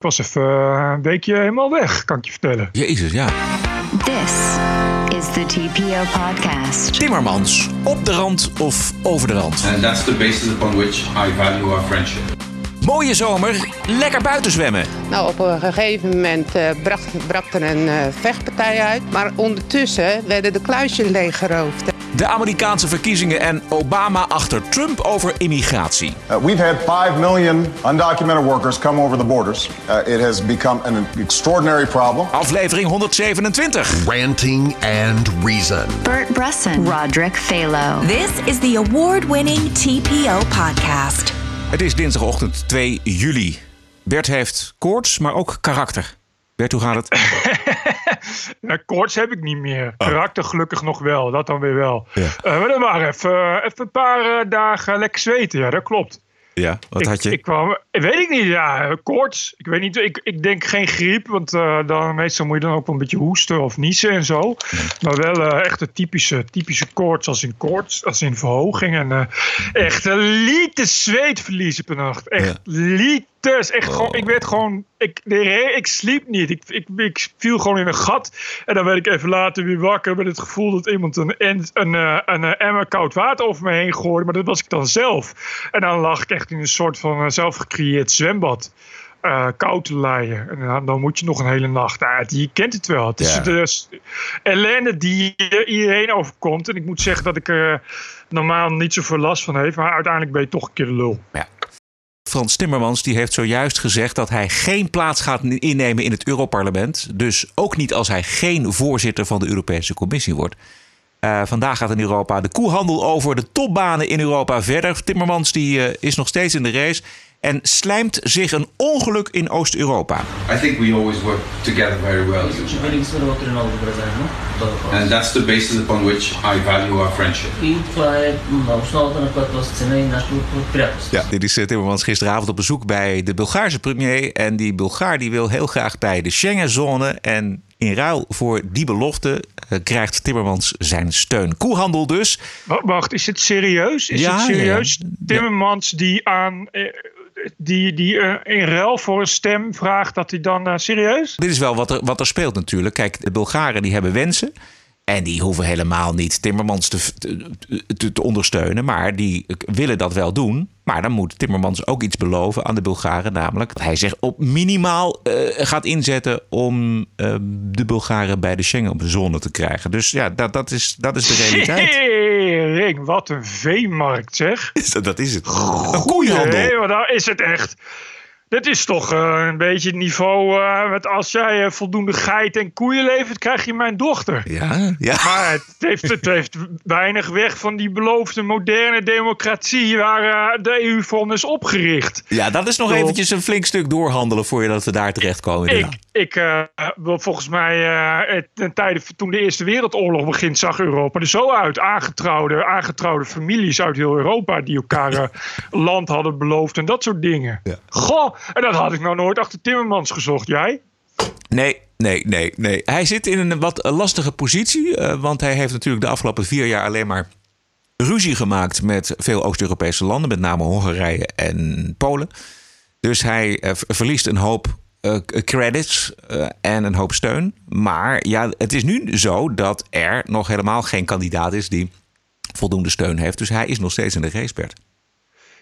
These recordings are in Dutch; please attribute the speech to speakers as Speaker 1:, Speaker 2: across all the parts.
Speaker 1: was even eh, een weekje helemaal weg, kan ik je vertellen.
Speaker 2: Jezus, ja.
Speaker 3: This is the TPO podcast.
Speaker 2: Timmermans, op de rand of over de rand.
Speaker 4: And that's the basis upon which I value our friendship.
Speaker 2: Mooie zomer, lekker buiten zwemmen.
Speaker 5: Nou, op een gegeven moment eh, bracht, brak er een eh, vechtpartij uit. Maar ondertussen werden de kluisjes leeggeroofd.
Speaker 2: De Amerikaanse verkiezingen en Obama achter Trump over immigratie.
Speaker 6: Uh, we've had 5 million undocumented workers come over the borders. Uh, it has become an extraordinary problem.
Speaker 2: Aflevering 127.
Speaker 7: Ranting and Reason.
Speaker 3: Bert Bresson, Roderick Phalo.
Speaker 8: This is the award winning TPO podcast.
Speaker 2: Het is dinsdagochtend 2 juli. Bert heeft koorts, maar ook karakter. Bert, hoe gaat het?
Speaker 1: Koorts heb ik niet meer. Karakter gelukkig nog wel, dat dan weer wel.
Speaker 2: Ja.
Speaker 1: Eh, maar dan waren even, eh, even een paar eh, dagen lekker zweten, ja, dat klopt.
Speaker 2: Ja, wat
Speaker 1: ik,
Speaker 2: had je?
Speaker 1: Ik kwam, weet ik niet, ja, koorts. Ik weet niet, ik, ik denk geen griep, want dan, meestal moet je dan ook wel een beetje hoesten of niezen en zo. Maar wel echt de typische, typische koorts als in koorts, als in verhoging. En echt een liter zweet verliezen per nacht. Echt
Speaker 2: Ja.
Speaker 1: Liters. Echt
Speaker 2: Oh.
Speaker 1: gewoon, ik werd gewoon, ik, de re- ik sliep niet. Ik, ik, ik viel gewoon in een gat. En dan werd ik even later weer wakker met het gevoel dat iemand een, een, een, eh, een, eh, emmer koud water over me heen gooide. Maar dat was ik dan zelf. En dan lag ik echt in een soort van eh, zelf gecreëerd zwembad. eh, koud te leien. En dan, dan moet je nog een hele nacht uit. Je kent het wel. Het is
Speaker 2: Ja.
Speaker 1: de s- ellende die iedereen overkomt. En ik moet zeggen dat ik er normaal niet zoveel last van heeft. Maar uiteindelijk ben je toch een keer de lul.
Speaker 2: Frans Timmermans die heeft zojuist gezegd dat hij geen plaats gaat innemen in het Europarlement. Dus ook niet als hij geen voorzitter van de Europese Commissie wordt. Eh, vandaag gaat in Europa de koehandel over de topbanen in Europa verder. Timmermans die, eh, is nog steeds in de race en slijmt zich een ongeluk in Oost-Europa.
Speaker 4: I think we always work together very well. And that's the basis upon which I value our friendship.
Speaker 2: Ja, dit is eh, Timmermans gisteravond op bezoek bij de Bulgaarse premier en die Bulgaar die wil heel graag bij de Schengenzone en in ruil voor die belofte eh, krijgt Timmermans zijn steun. Koehandel dus.
Speaker 1: Wacht, is het serieus? Is het serieus? Timmermans die aan eh, die, die eh, in ruil voor een stem vraagt dat hij dan. eh, serieus?
Speaker 2: Dit is wel wat er, er speelt natuurlijk. Kijk, de Bulgaren die hebben wensen. En die hoeven helemaal niet Timmermans te, te- te ondersteunen. Maar die willen dat wel doen. Maar dan moet Timmermans ook iets beloven aan de Bulgaren. Namelijk dat hij zich op minimaal eh, gaat inzetten om eh, de Bulgaren bij de Schengen-zone te krijgen. Dus ja, dat, dat, is, dat is de realiteit.
Speaker 1: Tering, wat een veemarkt zeg.
Speaker 2: dat is het. Een koeihandel.
Speaker 1: Nee, maar daar is het echt. Dit is toch eh, een beetje het niveau. eh, met als jij eh, voldoende geit en koeien levert, krijg je mijn dochter.
Speaker 2: Ja, ja.
Speaker 1: Maar het heeft, het heeft weinig weg van die beloofde moderne democratie waar eh, de EU voor is opgericht.
Speaker 2: ja, dat is nog eventjes een flink stuk doorhandelen voordat we daar terechtkomen.
Speaker 1: Ik,
Speaker 2: inderdaad.
Speaker 1: ik eh, wil volgens mij, eh, ten tijde toen de Eerste Wereldoorlog begint, zag Europa er zo uit. Aangetrouwde, aangetrouwde families uit heel Europa die elkaar eh, land hadden beloofd en dat soort dingen.
Speaker 2: Ja.
Speaker 1: Goh, en dat had ik nou nooit achter Timmermans gezocht. Jij?
Speaker 2: Nee, nee, nee, nee. Hij zit in een wat lastige positie. eh, want hij heeft natuurlijk de afgelopen vier jaar alleen maar ruzie gemaakt met veel Oost-Europese landen, met name Hongarije en Polen. Dus hij eh, ver- verliest een hoop eh, credits en een hoop steun. Maar ja, het is nu zo dat er nog helemaal geen kandidaat is die voldoende steun heeft. Dus hij is nog steeds in de race.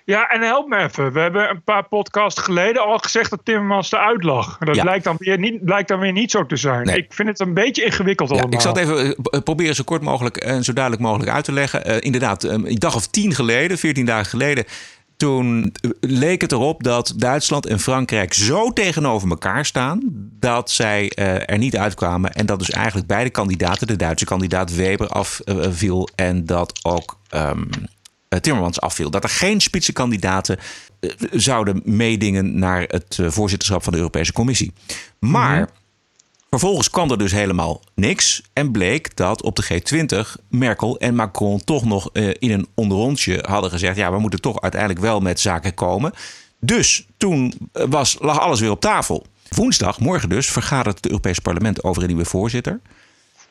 Speaker 1: Ja, en help me even. We hebben een paar podcasts geleden al gezegd dat Timmermans eruit lag. En dat
Speaker 2: Ja.
Speaker 1: blijkt, dan weer niet, blijkt dan weer niet zo te zijn.
Speaker 2: Nee.
Speaker 1: Ik vind het een beetje ingewikkeld
Speaker 2: Ja,
Speaker 1: allemaal.
Speaker 2: ik zal het even eh, proberen zo kort mogelijk en zo duidelijk mogelijk uit te leggen. Eh, inderdaad, eh, een dag of tien geleden, veertien dagen geleden. Toen eh, leek het erop dat Duitsland en Frankrijk zo tegenover elkaar staan. dat zij eh, er niet uitkwamen. En dat dus eigenlijk beide kandidaten, de Duitse kandidaat Weber, afviel. en dat ook ehm, eh, Timmermans afviel. Dat er geen spitsenkandidaten eh, zouden meedingen naar het eh, voorzitterschap van de Europese Commissie. Maar. Vervolgens kwam er dus helemaal niks. En bleek dat op de G20 Merkel en Macron toch nog eh, in een onderrondje hadden gezegd: ja, we moeten toch uiteindelijk wel met zaken komen. Dus toen eh, was, lag alles weer op tafel. Woensdag, morgen dus, vergadert het Europees Parlement over een nieuwe voorzitter.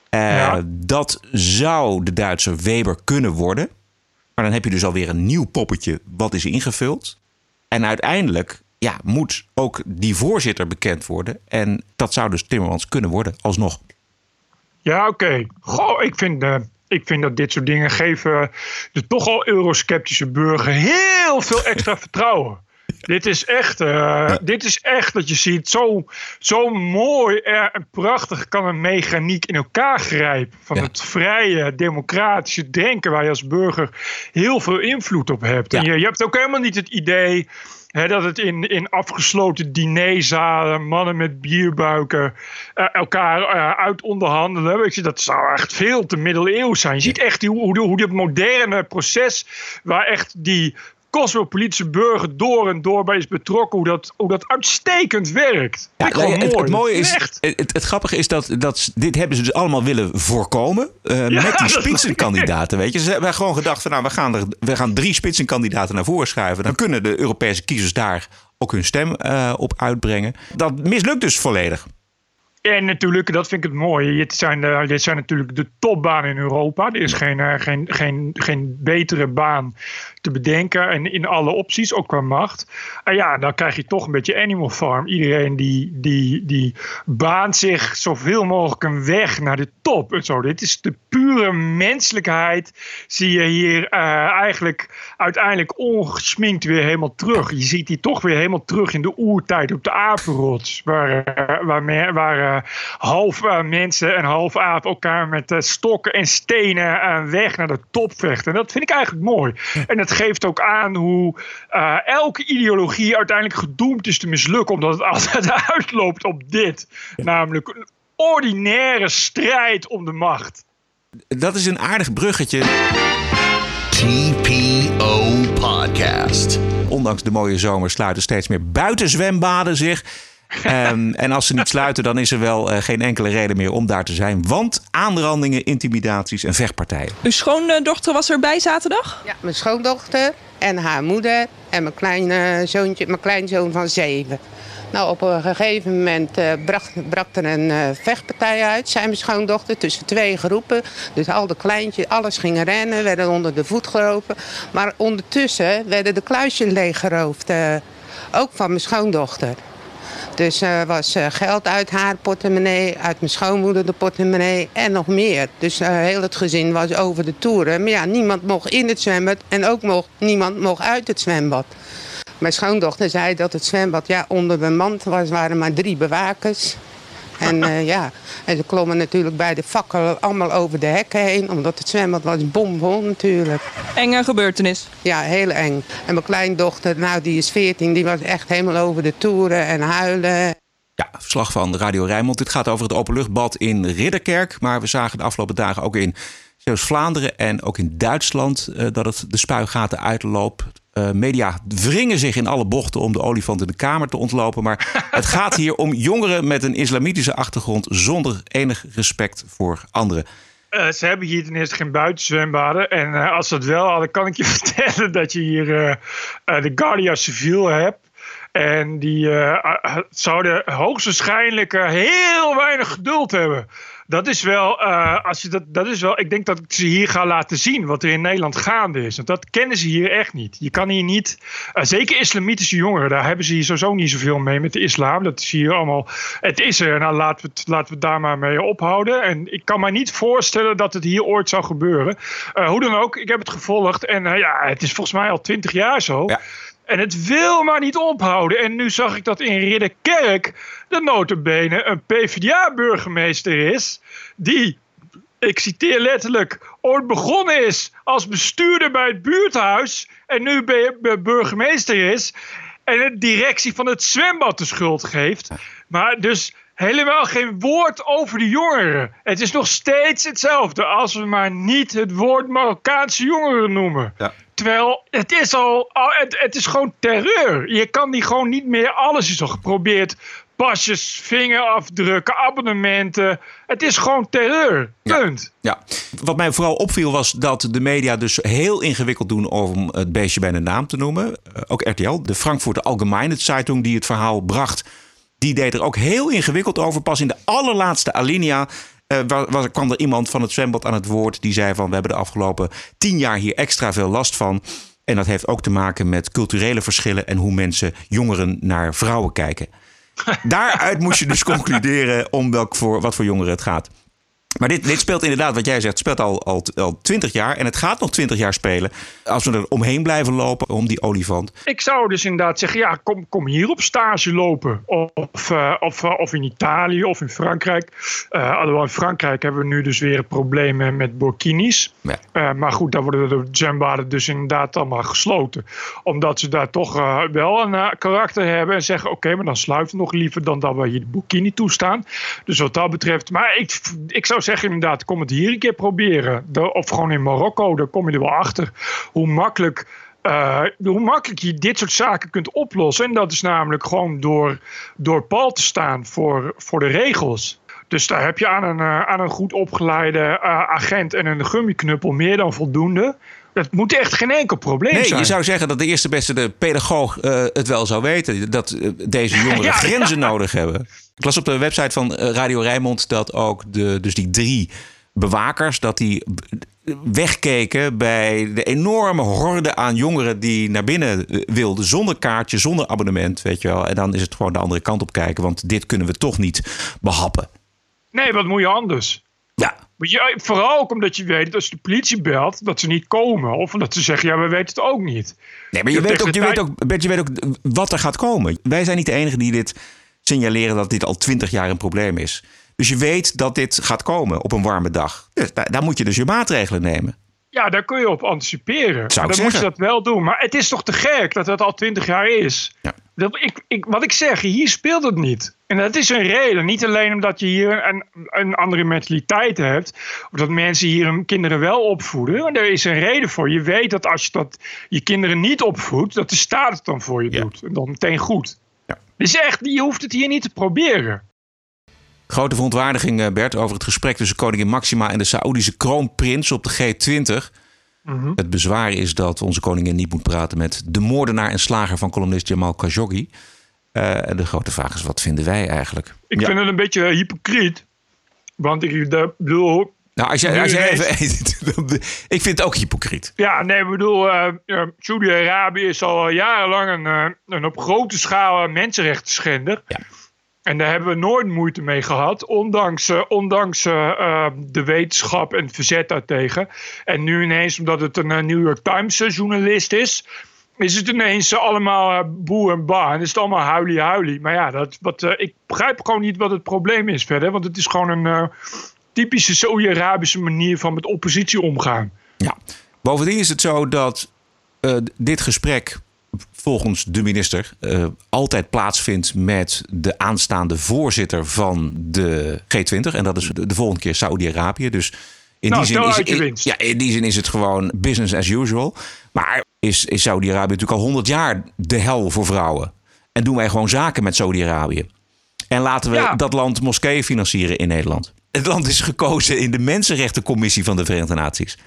Speaker 2: Eh,
Speaker 1: Ja.
Speaker 2: Dat zou de Duitse Weber kunnen worden. Maar dan heb je dus alweer een nieuw poppetje wat is ingevuld. En uiteindelijk ja, moet ook die voorzitter bekend worden. En dat zou dus Timmermans kunnen worden, alsnog.
Speaker 1: Ja, oké. Ik vind, uh, ik vind dat dit soort dingen geven de toch al eurosceptische burger heel veel extra vertrouwen. Dit is echt, uh, dit is echt dat je ziet, zo, zo mooi en prachtig kan een mechaniek in elkaar grijpen. Van
Speaker 2: Ja.
Speaker 1: het vrije, democratische denken waar je als burger heel veel invloed op hebt. En je, je hebt ook helemaal niet het idee hè, dat het in, in afgesloten dinerzalen, mannen met bierbuiken, eh, elkaar eh, uit onderhandelen. Weet je, dat zou echt veel te middeleeuws zijn. Je ziet echt hoe, hoe, hoe dit moderne proces, waar echt die cosmopolitische burger door en door bij is betrokken, hoe dat, hoe dat uitstekend werkt.
Speaker 2: Ja, het,
Speaker 1: mooi.
Speaker 2: het mooie is, het, het grappige is dat, dat dit hebben ze dus allemaal willen voorkomen eh, met die
Speaker 1: dat-
Speaker 2: spitsenkandidaten. Weet je, ze hebben gewoon gedacht van nou, we gaan, er, we gaan drie spitsenkandidaten naar voren schuiven. Dan kunnen de Europese kiezers daar ook hun stem eh, op uitbrengen. Dat mislukt dus volledig.
Speaker 1: En natuurlijk, dat vind ik het mooie. Dit zijn, de, dit zijn natuurlijk de topbanen in Europa. Er is geen, eh, geen, geen, geen betere baan te bedenken. En in alle opties, ook qua macht. En ja, dan krijg je toch een beetje Animal Farm. Iedereen die, die, die baant zich zoveel mogelijk een weg naar de top. Zo. Dit is de pure menselijkheid. Zie je hier eh, eigenlijk uiteindelijk ongesminkt weer helemaal terug. Je ziet die toch weer helemaal terug in de oertijd op de apenrots. Waar, eh, waar, waar eh, half mensen en half aap elkaar met stokken en stenen weg naar de top vechten. En dat vind ik eigenlijk mooi. En het geeft ook aan hoe eh, elke ideologie uiteindelijk gedoemd is te mislukken. Omdat het altijd uitloopt op dit. Namelijk een ordinaire strijd om de macht.
Speaker 2: Dat is een aardig bruggetje.
Speaker 7: TPO Podcast.
Speaker 2: Ondanks de mooie zomer sluiten steeds meer buitenzwembaden zich. Ehm, en als ze niet sluiten, dan is er wel eh, geen enkele reden meer om daar te zijn. Want aanrandingen, intimidaties en vechtpartijen.
Speaker 9: Uw schoondochter was erbij zaterdag?
Speaker 5: Ja, mijn schoondochter en haar moeder en mijn kleine zoontje, mijn kleinzoon van zeven. Nou, op een gegeven moment eh, bracht, brak er een eh, vechtpartij uit, zei mijn schoondochter, tussen twee groepen. Dus al de kleintjes, alles ging rennen, werden onder de voet gelopen. Maar ondertussen werden de kluisjes leeggeroofd, ook van mijn schoondochter. Dus er was eh, geld uit haar portemonnee, uit mijn schoonmoeder de portemonnee en nog meer. Dus eh, heel het gezin was over de toeren. Maar ja, niemand mocht in het zwembad en ook mocht, niemand mocht uit het zwembad. Mijn schoondochter zei dat het zwembad ja, onder bemand was, waren maar drie bewakers. En eh, ja, en ze klommen natuurlijk bij de fakkel allemaal over de hekken heen, omdat het zwembad was bomvol natuurlijk.
Speaker 9: Enge gebeurtenis.
Speaker 5: Ja, heel eng. En mijn kleindochter, nou die is 14, die was echt helemaal over de toeren en huilen.
Speaker 2: Ja, verslag van Radio Rijnmond. Dit gaat over het openluchtbad in Ridderkerk. Maar we zagen de afgelopen dagen ook in Zeeuws-Vlaanderen en ook in Duitsland eh, dat het de spuigaten uitloopt. Eh, media wringen zich in alle bochten om de olifant in de kamer te ontlopen. Maar het gaat hier om jongeren met een islamitische achtergrond zonder enig respect voor anderen.
Speaker 1: Eh, ze hebben hier ten eerste geen buitenzwembaden. En eh, als ze het wel hadden, kan ik je vertellen dat je hier de Guardia Civil hebt. En die zouden hoogstwaarschijnlijk heel weinig geduld hebben. Dat is wel, eh, als je dat, dat is wel, ik denk dat ik ze hier ga laten zien wat er in Nederland gaande is. Want dat kennen ze hier echt niet. Je kan hier niet, eh, zeker islamitische jongeren, daar hebben ze hier sowieso niet zoveel mee met de islam. Dat is hier allemaal, het is er. Nou, laten we het, laten we daar maar mee ophouden. En ik kan me niet voorstellen dat het hier ooit zou gebeuren. Eh, hoe dan ook, ik heb het gevolgd. En ja, het is volgens mij al twintig jaar zo.
Speaker 2: Ja.
Speaker 1: En het wil maar niet ophouden. En nu zag ik dat in Ridderkerk de notabene een PvdA-burgemeester is... die, ik citeer letterlijk, ooit begonnen is als bestuurder bij het buurthuis... en nu burgemeester is en de directie van het zwembad de schuld geeft. Maar dus helemaal geen woord over de jongeren. Het is nog steeds hetzelfde als we maar niet het woord Marokkaanse jongeren noemen.
Speaker 2: Ja.
Speaker 1: Terwijl het is al, het, het is gewoon terreur. Je kan die gewoon niet meer, alles is al geprobeerd. Pasjes, vingerafdrukken, abonnementen. Het is gewoon terreur. Punt.
Speaker 2: Ja, wat mij vooral opviel was dat de media dus heel ingewikkeld doen om het beestje bij de naam te noemen. Eh, Ook RTL, de Frankfurter Allgemeine Zeitung die het verhaal bracht, die deed er ook heel ingewikkeld over. Pas in de allerlaatste alinea eh, wa- was, kwam er iemand van het zwembad aan het woord die zei van we hebben de afgelopen tien jaar hier extra veel last van. En dat heeft ook te maken met culturele verschillen en hoe mensen, jongeren, naar vrouwen kijken. Daaruit moest je dus concluderen om welk voor, wat voor jongeren het gaat. Maar dit, dit speelt inderdaad, wat jij zegt, speelt al, al, al 20 jaar. En het gaat nog 20 jaar spelen. Als we er omheen blijven lopen, om die olifant.
Speaker 1: Ik zou dus inderdaad zeggen, ja, kom, kom hier op stage lopen. Of, uh, of, uh, of in Italië of in Frankrijk. Uh, alhoewel in Frankrijk hebben we nu dus weer problemen met burkinis. Ja. maar goed, daar worden de zwembaden dus inderdaad allemaal gesloten. Omdat ze daar toch wel een karakter hebben. En zeggen, oké, okay, maar dan sluiten we nog liever dan dat we hier de burkini toestaan. Dus wat dat betreft, maar ik, ik zou zeggen inderdaad, kom het hier een keer proberen. De, of gewoon in Marokko, daar kom je er wel achter. Hoe makkelijk, uh, hoe makkelijk je dit soort zaken kunt oplossen. En dat is namelijk gewoon door, door pal te staan voor, voor de regels. Dus daar heb je aan een, uh, aan een goed opgeleide uh, agent en een gummiknuppel meer dan voldoende. Dat moet echt geen enkel probleem
Speaker 2: nee,
Speaker 1: zijn.
Speaker 2: Nee, je zou zeggen dat de eerste beste de pedagoog het wel zou weten. Dat deze jongeren ja, grenzen ja. nodig hebben. Ik las op de website van Radio Rijnmond dat ook de, dus die drie bewakers... dat die wegkeken bij de enorme horde aan jongeren die naar binnen wilden. Zonder kaartje, zonder abonnement, weet je wel. En dan is het gewoon de andere kant op kijken. Want dit kunnen we toch niet behappen.
Speaker 1: Nee, wat moet je anders?
Speaker 2: Ja.
Speaker 1: Maar je, vooral ook omdat je weet dat als de politie belt, dat ze niet komen. Of dat ze zeggen, ja, we weten het ook niet.
Speaker 2: Nee, maar je, weet ook, je, weet ook, Bert, je weet ook wat er gaat komen. Wij zijn niet de enigen die dit signaleren dat dit al twintig jaar een probleem is. Dus je weet dat dit gaat komen op een warme dag. Dus daar, daar moet je dus je maatregelen nemen.
Speaker 1: Ja, daar kun je op anticiperen.
Speaker 2: Zou
Speaker 1: dan moet je dat wel doen. Maar het is toch te gek dat het al twintig jaar is.
Speaker 2: Ja.
Speaker 1: Dat ik, ik, wat ik zeg, hier speelt het niet. En dat is een reden. Niet alleen omdat je hier een, een andere mentaliteit hebt. Of dat mensen hier hun kinderen wel opvoeden. Maar er is een reden voor. Je weet dat als je dat, je kinderen niet opvoedt, dat de staat het dan voor je
Speaker 2: Ja.
Speaker 1: doet. En dan meteen goed. Dus echt, je hoeft het hier niet te proberen.
Speaker 2: Grote verontwaardiging, eh, Bert, over het gesprek tussen koningin Maxima en de Saoedische kroonprins op de G20.
Speaker 1: Mhm.
Speaker 2: Het bezwaar is dat onze koningin niet moet praten met de moordenaar en slager van columnist Jamal Khashoggi. Eh, de grote vraag is, wat vinden wij eigenlijk?
Speaker 1: Ik
Speaker 2: Ja.
Speaker 1: vind het een beetje hypocriet. Want ik bedoel,
Speaker 2: Nou, als jij, als jij
Speaker 1: ineens-
Speaker 2: even, ik vind het ook hypocriet.
Speaker 1: Ja, nee, ik bedoel, eh, Saudi-Arabië is al jarenlang een, eh, een op grote schaal eh, mensenrechtenschender.
Speaker 2: Ja.
Speaker 1: En daar hebben we nooit moeite mee gehad, ondanks, ondanks de wetenschap en het verzet daartegen. En nu ineens, omdat het een New York Times journalist is, is het ineens allemaal boe en ba. En is het allemaal huilie-huilie. Maar ja, dat, wat, ik begrijp gewoon niet wat het probleem is verder. Want het is gewoon een typische Saudi-Arabische manier van met oppositie omgaan.
Speaker 2: Ja. Bovendien is het zo dat eh, dit gesprek volgens de minister eh, altijd plaatsvindt met de aanstaande voorzitter van de G20. En dat is de, de volgende keer Saudi-Arabië. Dus in
Speaker 1: Nou,
Speaker 2: die, zin is, in- ja, in die zin is het gewoon business as usual. Maar is, is Saudi-Arabië natuurlijk al 100 jaar de hel voor vrouwen. En doen wij gewoon zaken met Saudi-Arabië. En laten we
Speaker 1: Ja.
Speaker 2: dat land moskeeën financieren in Nederland. Het land is gekozen in de Mensenrechtencommissie van de Verenigde Naties.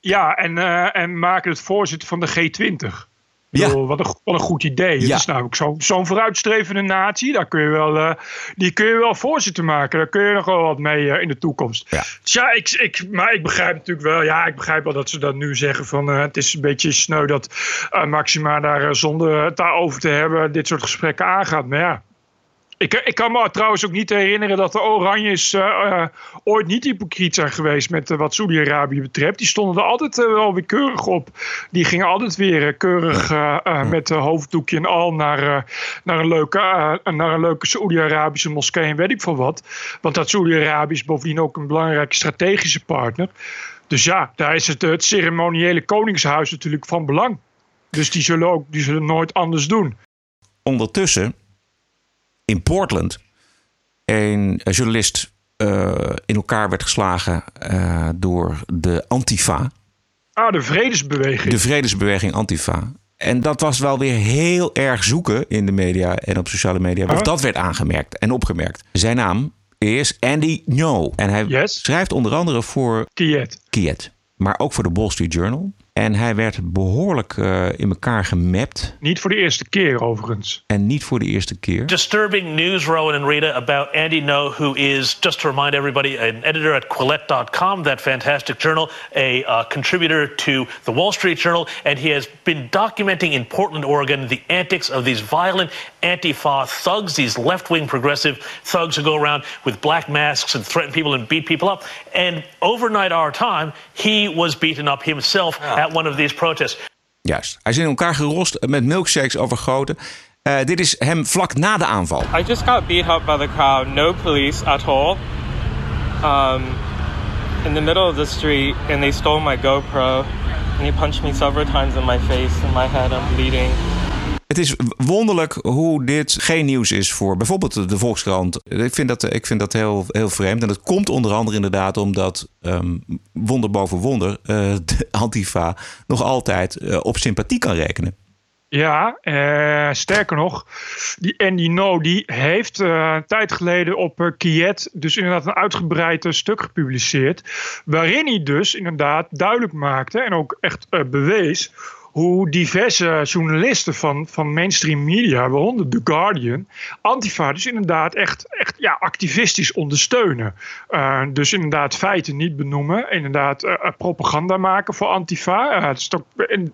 Speaker 1: Ja, en, eh, en maken het voorzitter van de G20. Ik
Speaker 2: Ja.
Speaker 1: bedoel, wat, een, wat een goed idee.
Speaker 2: Ja.
Speaker 1: is namelijk zo- zo'n vooruitstrevende natie. Daar kun je wel, eh, die kun je wel voorzitter maken. Daar kun je nog wel wat mee eh, in de toekomst.
Speaker 2: Ja.
Speaker 1: Ja, ik, ik, maar ik begrijp natuurlijk wel. Ja, ik begrijp wel dat ze dat nu zeggen. Van, het is een beetje sneu dat Maxima daar zonder het daarover te hebben. dit soort gesprekken aangaat. Maar ja. Ik, ik kan me trouwens ook niet herinneren dat de Oranjes eh, eh, ooit niet hypocriet zijn geweest met eh, wat Saudi-Arabië betreft. Die stonden er altijd wel weer keurig op. Die gingen altijd weer keurig met hoofddoekje en al naar, naar een leuke, naar een leuke Saudi-Arabische moskee en weet ik veel wat. Want dat Saudi-Arabië is bovendien ook een belangrijke strategische partner. Dus ja, daar is het, het ceremoniële koningshuis natuurlijk van belang. Dus die zullen ook die zullen nooit anders doen.
Speaker 2: ondertussen in Portland een journalist eh, in elkaar werd geslagen eh, door de Antifa,
Speaker 1: Ah, de vredesbeweging.
Speaker 2: de vredesbeweging Antifa. En dat was wel weer heel erg zoeken in de media en op sociale media. Of
Speaker 1: Huh?
Speaker 2: dat werd aangemerkt en opgemerkt. Zijn naam is Andy No. En hij
Speaker 1: Yes.
Speaker 2: schrijft onder andere voor
Speaker 1: Kiet.
Speaker 2: Kiet. Maar ook voor de Wall Street Journal. En hij werd behoorlijk uh, in elkaar gemapt.
Speaker 1: Niet voor de eerste keer overigens.
Speaker 2: En niet voor de eerste keer.
Speaker 10: Disturbing news, Rowan and Rita, about Andy No, who is, just to remind everybody, an editor at Quillette.com, that fantastic journal, a uh, contributor to the Wall Street Journal, and he has been documenting in Portland, Oregon, the antics of these violent Antifa thugs, these left-wing progressive thugs who go around with black masks and threaten people and beat people up. And overnight our time, he was beaten up himself at one of these protests.
Speaker 2: Juist. Hij is in elkaar gerost met milkshakes overgoten. Uh, dit is hem vlak na de aanval.
Speaker 11: I just got beat up by the crowd. No police at all. Um, in the middle of the street, and they stole my GoPro. And he punched me several times in my face, in my head. I'm bleeding.
Speaker 2: Het is wonderlijk hoe dit geen nieuws is voor bijvoorbeeld de Volkskrant. Ik vind dat, ik vind dat heel, heel vreemd. En dat komt onder andere inderdaad omdat um, wonder boven wonder uh, de Antifa nog altijd uh, op sympathie kan rekenen.
Speaker 1: Ja, uh, sterker nog, die Andy No die heeft uh, een tijd geleden op uh, Kiet dus inderdaad een uitgebreid stuk gepubliceerd. Waarin hij dus inderdaad duidelijk maakte en ook echt bewees hoe diverse journalisten van, van mainstream media, waaronder The Guardian, Antifa dus inderdaad echt, echt ja, activistisch ondersteunen. Uh, dus inderdaad feiten niet benoemen, inderdaad uh, propaganda maken voor Antifa. Dus toch,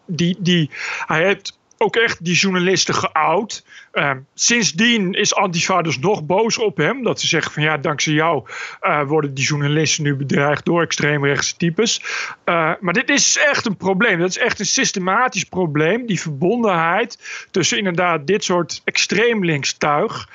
Speaker 1: die, die, hij heeft ook echt die journalisten geout. Uh, sindsdien is Antifa dus nog boos op hem. Dat ze zeggen van ja, dankzij jou uh, worden die journalisten nu bedreigd door extreemrechtse types. Uh, maar dit is echt een probleem. Dat is echt een systematisch probleem. Die verbondenheid tussen inderdaad dit soort extreem links tuig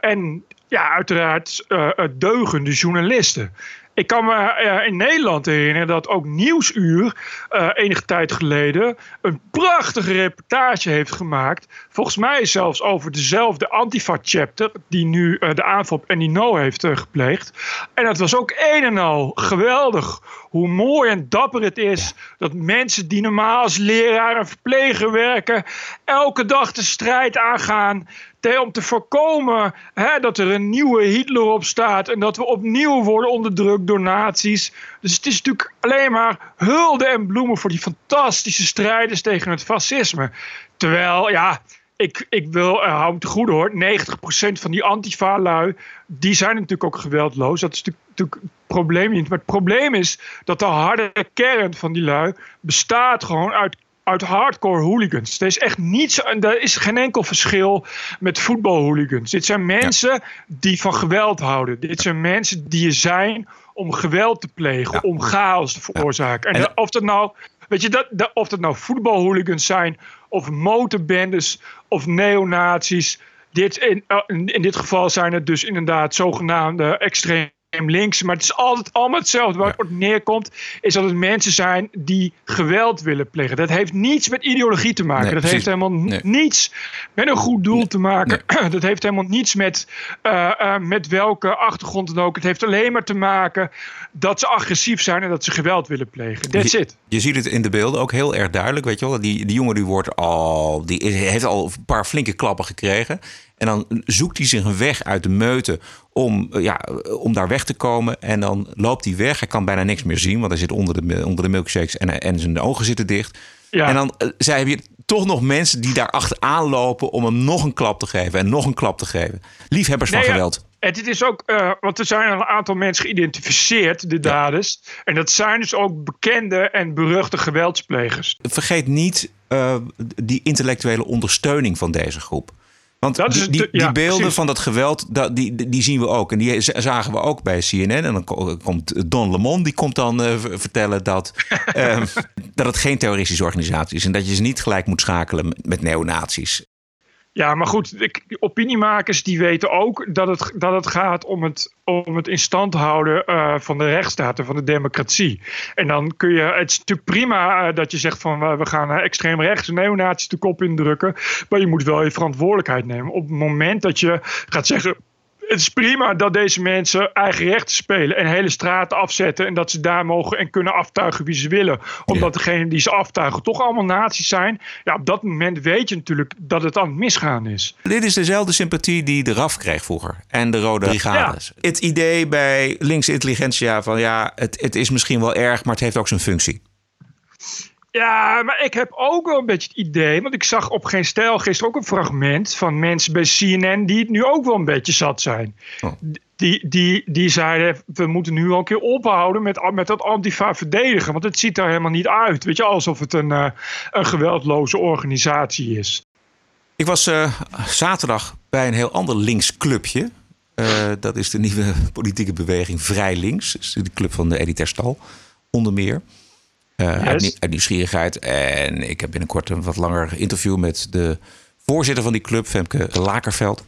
Speaker 1: en ja, uiteraard deugende journalisten. Ik kan me uh, in Nederland herinneren dat ook Nieuwsuur uh, enige tijd geleden een prachtige reportage heeft gemaakt. Volgens mij zelfs over dezelfde Antifa-chapter die nu uh, de aanval op Nino heeft gepleegd. En dat was ook een en al geweldig hoe mooi en dapper het is dat mensen die normaal als leraar en verpleger werken elke dag de strijd aangaan om te voorkomen hè, dat er een nieuwe Hitler op staat en dat we opnieuw worden onderdrukt door nazi's. Dus het is natuurlijk alleen maar hulde en bloemen voor die fantastische strijders tegen het fascisme. Terwijl, ja, ik, ik wil, uh, hou me te goede hoor, 90% van die antifa-lui, die zijn natuurlijk ook geweldloos. Dat is natuurlijk, natuurlijk het probleem niet. Maar het probleem is dat de harde kern van die lui bestaat gewoon uit uit hardcore hooligans. Er is echt niets, er is geen enkel verschil met voetbalhooligans. Dit zijn mensen die van geweld houden. Dit zijn mensen die er zijn om geweld te plegen, om chaos te veroorzaken. En, of dat nou, weet je, dat, of dat nou voetbalhooligans zijn, of motorbendes, of neonazies. Dit in, in dit geval zijn het dus inderdaad zogenaamde extreem links. Maar het is altijd allemaal hetzelfde. Waar het neerkomt, is dat het mensen zijn die geweld willen plegen. Dat heeft niets met ideologie te maken. dat heeft helemaal niets met een goed doel te maken. dat heeft helemaal niets met, uh, uh, met welke achtergrond dan ook. Het heeft alleen maar te maken dat ze agressief zijn en dat ze geweld willen plegen. That's
Speaker 2: je,
Speaker 1: it.
Speaker 2: Je ziet het in de beelden ook heel erg duidelijk. Weet je wel? Die, die jongen die wordt al, die heeft al een paar flinke klappen gekregen. En dan zoekt hij zich een weg uit de meute om, ja, om daar weg te komen. En dan loopt hij weg. Hij kan bijna niks meer zien, want hij zit onder de, onder de milkshakes en, en zijn ogen zitten dicht. Ja. En dan uh, zijn je toch nog mensen die daar achteraan lopen om hem nog een klap te geven en nog een klap te geven. Liefhebbers van geweld.
Speaker 1: En dit is ook, uh, want er zijn een aantal mensen geïdentificeerd, de daders. En dat zijn dus ook bekende en beruchte geweldsplegers.
Speaker 2: Vergeet niet uh, die intellectuele ondersteuning van deze groep. Want die, die, die beelden van dat geweld, dat, die, die zien we ook. En die zagen we ook bij CNN. En dan komt Don Lemon, die komt dan uh, vertellen dat, uh, dat het geen terroristische organisatie is. En dat je ze niet gelijk moet schakelen met neonazies.
Speaker 1: Ja, maar goed, opiniemakers die weten ook dat het, dat het gaat om het, om het in stand houden uh, van de rechtsstaat en van de democratie. En dan kun je, het is natuurlijk prima uh, dat je zegt van we gaan extreem rechts en neonazies de kop indrukken. Maar je moet wel je verantwoordelijkheid nemen. Op het moment dat je gaat zeggen het is prima dat deze mensen eigen rechten spelen en hele straten afzetten. En dat ze daar mogen en kunnen aftuigen wie ze willen. Omdat ja. degenen die ze aftuigen toch allemaal nazi's zijn. Ja, op dat moment weet je natuurlijk dat het aan het misgaan is.
Speaker 2: Dit is dezelfde sympathie die de RAF kreeg vroeger. En de Rode Brigades. Ja. Het idee bij linkse intelligentia van ja, het, het is misschien wel erg, maar het heeft ook zijn functie.
Speaker 1: Ja, maar ik heb ook wel een beetje het idee, want ik zag op Geen Stijl gisteren ook een fragment van mensen bij CNN die het nu ook wel een beetje zat zijn.
Speaker 2: Oh.
Speaker 1: Die, die, die zeiden, we moeten nu al een keer ophouden met, met dat antifa verdedigen, want het ziet er helemaal niet uit. Weet je, alsof het een, uh, een geweldloze organisatie is.
Speaker 2: Ik was uh, zaterdag bij een heel ander links clubje. Uh, dat is de nieuwe politieke beweging Vrij Links. Dat is de club van de Eddie Terstal, onder meer. Uh, yes. uit, uit, nieuwsgierigheid. En ik heb binnenkort een wat langer interview met de voorzitter van die club, Femke Lakerveld.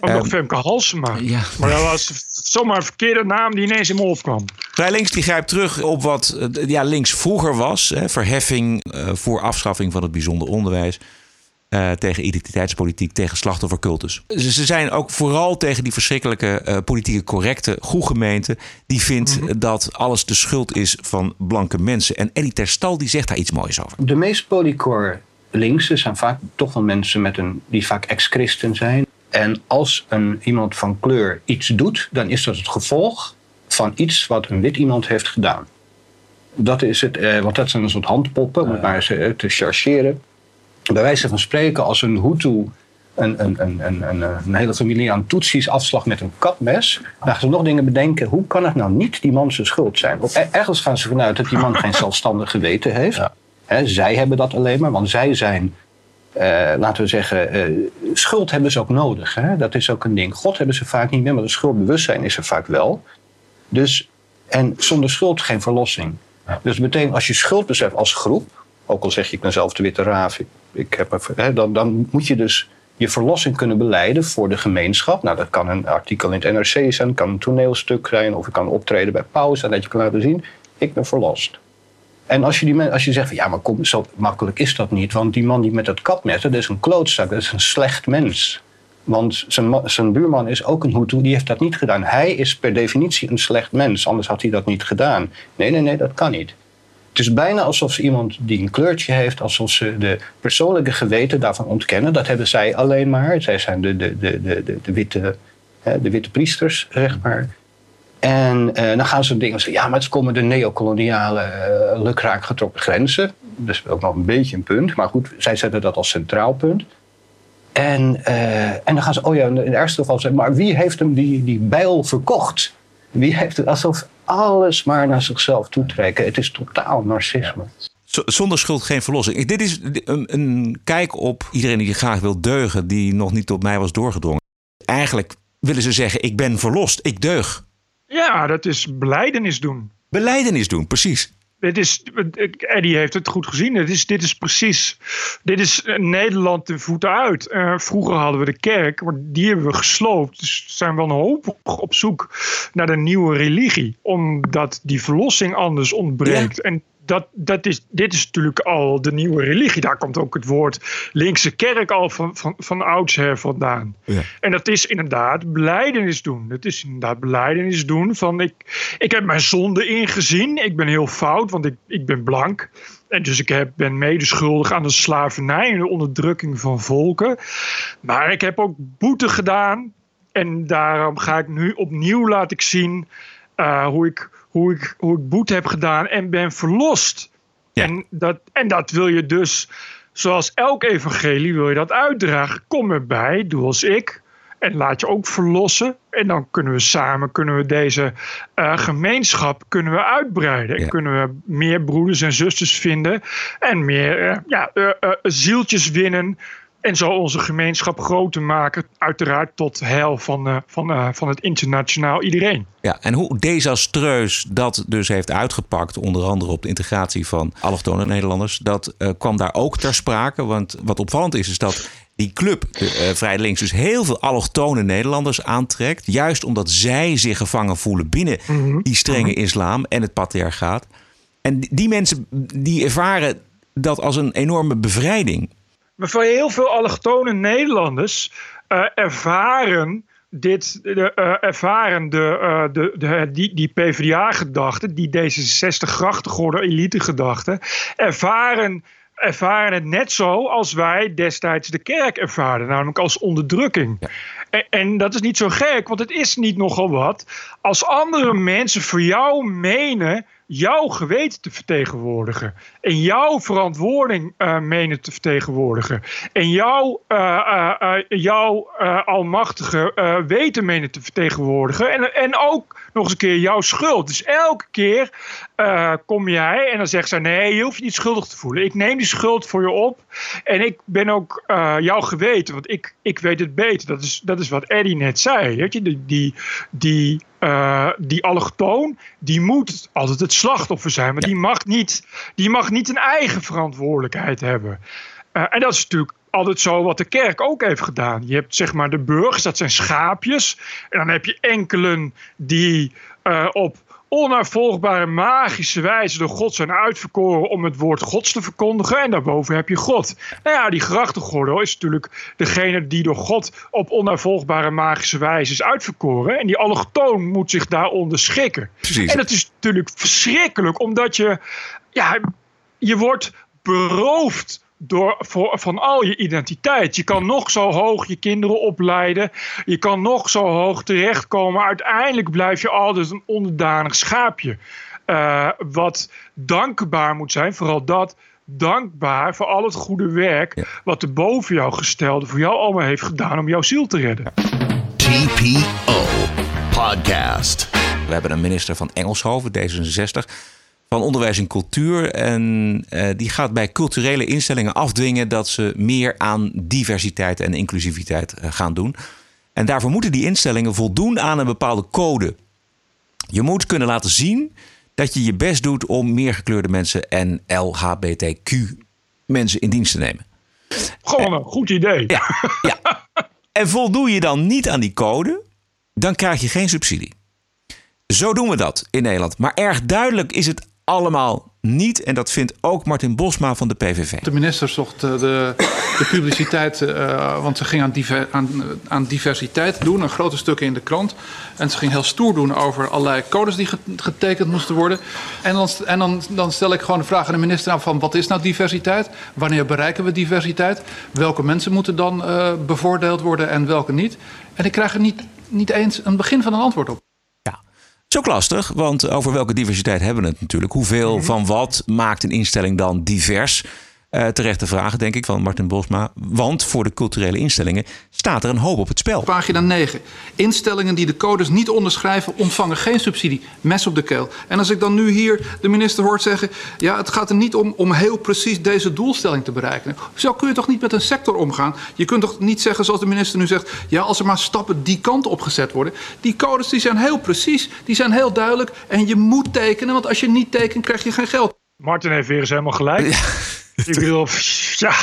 Speaker 1: Ook nog Femke Halsema. Ja. Maar dat was zomaar een verkeerde naam die ineens in me opkwam.
Speaker 2: Vrij links die grijpt terug op wat ja, links vroeger was. Hè, verheffing uh, voor afschaffing van het bijzonder onderwijs. Uh, tegen identiteitspolitiek, tegen slachtoffercultus. Ze, ze zijn ook vooral tegen die verschrikkelijke uh, politieke correcte groegemeente... die vindt mm -hmm. dat alles de schuld is van blanke mensen. En Eddie Terstal die zegt daar iets moois over.
Speaker 12: De meest polycore linkse zijn vaak toch wel mensen met een, die vaak ex-christen zijn. En als een, iemand van kleur iets doet, dan is dat het gevolg van iets wat een wit iemand heeft gedaan. Dat is het, uh, want dat zijn een soort handpoppen, om het maar eens uh, te chargeren bij wijze van spreken, als een Hutu een, een, een, een, een hele familie aan Tutsis afslag met een kapmes, dan gaan ze nog dingen bedenken. Hoe kan het nou niet die man zijn schuld zijn? Want ergens gaan ze vanuit dat die man geen zelfstandig geweten heeft. Ja. He, zij hebben dat alleen maar, want zij zijn, uh, laten we zeggen, uh, schuld hebben ze ook nodig. Hè? Dat is ook een ding. God hebben ze vaak niet meer, maar de schuldbewustzijn is er vaak wel. Dus, en zonder schuld geen verlossing. Ja. Dus dat betekent als je schuld beseft als groep, ook al zeg je ik ben zelf de witte raaf, ik heb, hè, dan, dan moet je dus je verlossing kunnen beleiden voor de gemeenschap. Nou, dat kan een artikel in het NRC zijn, kan een toneelstuk zijn, of ik kan optreden bij pauze en dat je kan laten zien, ik ben verlost. En als je, die, als je zegt, van, ja, maar zo makkelijk is dat niet. Want die man die met dat kapmes, dat is een klootzak, dat is een slecht mens. Want zijn, zijn buurman is ook een Hutu, die heeft dat niet gedaan. Hij is per definitie een slecht mens, anders had hij dat niet gedaan. Nee, nee, nee, dat kan niet. Het is bijna alsof iemand die een kleurtje heeft, alsof ze de persoonlijke geweten daarvan ontkennen. Dat hebben zij alleen maar. Zij zijn de, de, de, de, de, witte, de witte priesters, zeg maar. En uh, dan gaan ze dingen zeggen, ja, maar het komen de neocoloniale uh, lukraak getrokken grenzen. Dat is ook nog een beetje een punt. Maar goed, zij zetten dat als centraal punt. En, uh, en dan gaan ze, oh ja, in het ergste geval zeggen, maar wie heeft hem die, die bijl verkocht? Wie heeft het, alsof alles maar naar zichzelf toetrekken. Het is totaal narcisme.
Speaker 2: Zonder schuld geen verlossing. Dit is een, een, kijk op iedereen die graag wil deugen, die nog niet tot mij was doorgedrongen. Eigenlijk willen ze zeggen: ik ben verlost, ik deug.
Speaker 1: Ja, dat is beleidenis doen.
Speaker 2: Beleidenis doen, precies.
Speaker 1: Dit is, Eddie heeft het goed gezien. Dit is, dit is precies. Dit is Nederland de voeten uit. Uh, vroeger hadden we de kerk, maar die hebben we gesloopt. Dus zijn we hoop op zoek naar de nieuwe religie. Omdat die verlossing anders ontbreekt. Ja. En dat, dat is, dit is natuurlijk al de nieuwe religie. Daar komt ook het woord linkse kerk al van, van, van oudsher vandaan. Ja. En dat is inderdaad beleidenis doen. Dat is inderdaad beleidenis doen van ik, ik heb mijn zonde ingezien. Ik ben heel fout, want ik, ik ben blank. En dus ik heb, ben medeschuldig aan de slavernij en de onderdrukking van volken. Maar ik heb ook boete gedaan. En daarom ga ik nu opnieuw laten ik zien uh, hoe ik hoe ik, hoe ik boete heb gedaan en ben verlost. Ja. En, dat, en dat wil je dus, zoals elk evangelie, wil je dat uitdragen. Kom erbij, doe als ik. En laat je ook verlossen. En dan kunnen we samen kunnen we deze uh, gemeenschap kunnen we uitbreiden. Ja. En kunnen we meer broeders en zusters vinden. En meer uh, ja, uh, zieltjes winnen en zo onze gemeenschap groter maken, uiteraard tot heil van, uh, van, uh, van het internationaal iedereen.
Speaker 2: Ja, en hoe desastreus dat dus heeft uitgepakt, onder andere op de integratie van allochtone Nederlanders, dat uh, kwam daar ook ter sprake. Want wat opvallend is, is dat die club, Vrij Links, dus heel veel allochtone Nederlanders aantrekt. Juist omdat zij zich gevangen voelen binnen mm -hmm. die strenge islam en het patriarchaat. En die mensen die ervaren dat als een enorme bevrijding.
Speaker 1: Maar voor heel veel allochtone Nederlanders uh, ervaren dit, de, uh, ervaren de, uh, de, de, die, die PvdA-gedachten, die D66 grachtengorde elite-gedachten, ervaren, ervaren het net zo als wij destijds de kerk ervaren, namelijk als onderdrukking. Ja. En, en, dat is niet zo gek, want het is niet nogal wat als andere mensen voor jou menen jouw geweten te vertegenwoordigen. En jouw verantwoording uh, menen te vertegenwoordigen. En jouw, uh, uh, jouw almachtige weten menen te vertegenwoordigen. En, en ook nog eens een keer jouw schuld. Dus elke keer kom jij en dan zegt ze: nee, je hoeft je niet schuldig te voelen. Ik neem die schuld voor je op. En ik ben ook jouw geweten, want ik, ik weet het beter. Dat is, dat is wat Eddie net zei. Weet je, die, die, die die allochtoon, die moet altijd het slachtoffer zijn. Maar die, mag niet, die mag niet een eigen verantwoordelijkheid hebben. Uh, en dat is natuurlijk altijd zo wat de kerk ook heeft gedaan. Je hebt zeg maar de burgers, dat zijn schaapjes. En dan heb je enkelen die uh, op onafvolgbare magische wijze door God zijn uitverkoren om het woord Gods te verkondigen. En daarboven heb je God. Nou ja, die grachtengordel is natuurlijk degene die door God op onafvolgbare magische wijze is uitverkoren. En die allochtoon moet zich daaronder schikken.
Speaker 2: Precies.
Speaker 1: En dat is natuurlijk verschrikkelijk, omdat je, ja, je wordt beroofd door, voor, van al je identiteit. Je kan nog zo hoog je kinderen opleiden. Je kan nog zo hoog terechtkomen. Uiteindelijk blijf je altijd een onderdanig schaapje. Uh, wat dankbaar moet zijn, vooral dat. Dankbaar voor al het goede werk. wat de boven jou gestelde voor jou allemaal heeft gedaan om jouw ziel te redden.
Speaker 7: TPO Podcast.
Speaker 2: We hebben een minister van Engelshoven, D66 van Onderwijs en Cultuur. En uh, die gaat bij culturele instellingen afdwingen dat ze meer aan diversiteit en inclusiviteit uh, gaan doen. En daarvoor moeten die instellingen voldoen aan een bepaalde code. Je moet kunnen laten zien dat je je best doet om meer gekleurde mensen en LHBTQ mensen in dienst te nemen.
Speaker 1: Gewoon een goed idee.
Speaker 2: Ja, ja. En voldoe je dan niet aan die code, dan krijg je geen subsidie. Zo doen we dat in Nederland. Maar erg duidelijk is het allemaal niet. En dat vindt ook Martin Bosma van de PVV.
Speaker 13: De minister zocht de, de publiciteit, uh, want ze ging aan, diver, aan, diversiteit doen, een grote stukken in de krant. En ze ging heel stoer doen over allerlei codes die getekend moesten worden. En dan, en dan, dan stel ik gewoon de vraag aan de minister van wat is nou diversiteit? Wanneer bereiken we diversiteit? Welke mensen moeten dan uh, bevoordeeld worden en welke niet? En ik krijg er niet, niet eens een begin van een antwoord op.
Speaker 2: Is ook lastig, want over welke diversiteit hebben we het natuurlijk? Hoeveel
Speaker 13: Mhm.
Speaker 2: van wat maakt een instelling dan divers? Uh, terechte vragen, denk ik, van Martin Bosma. Want voor de culturele instellingen staat er een hoop op het spel.
Speaker 13: Pagina 9. Instellingen die de codes niet onderschrijven ontvangen geen subsidie. Mes op de keel. En als ik dan nu hier de minister hoort zeggen... ja, het gaat er niet om om heel precies deze doelstelling te bereiken. Zo kun je toch niet met een sector omgaan? Je kunt toch niet zeggen zoals de minister nu zegt... ja, als er maar stappen die kant op gezet worden. Die codes die zijn heel precies, die zijn heel duidelijk... en je moet tekenen, want als je niet tekent krijg je geen geld.
Speaker 1: Martin heeft weer eens helemaal gelijk. Ik bedoel, ja,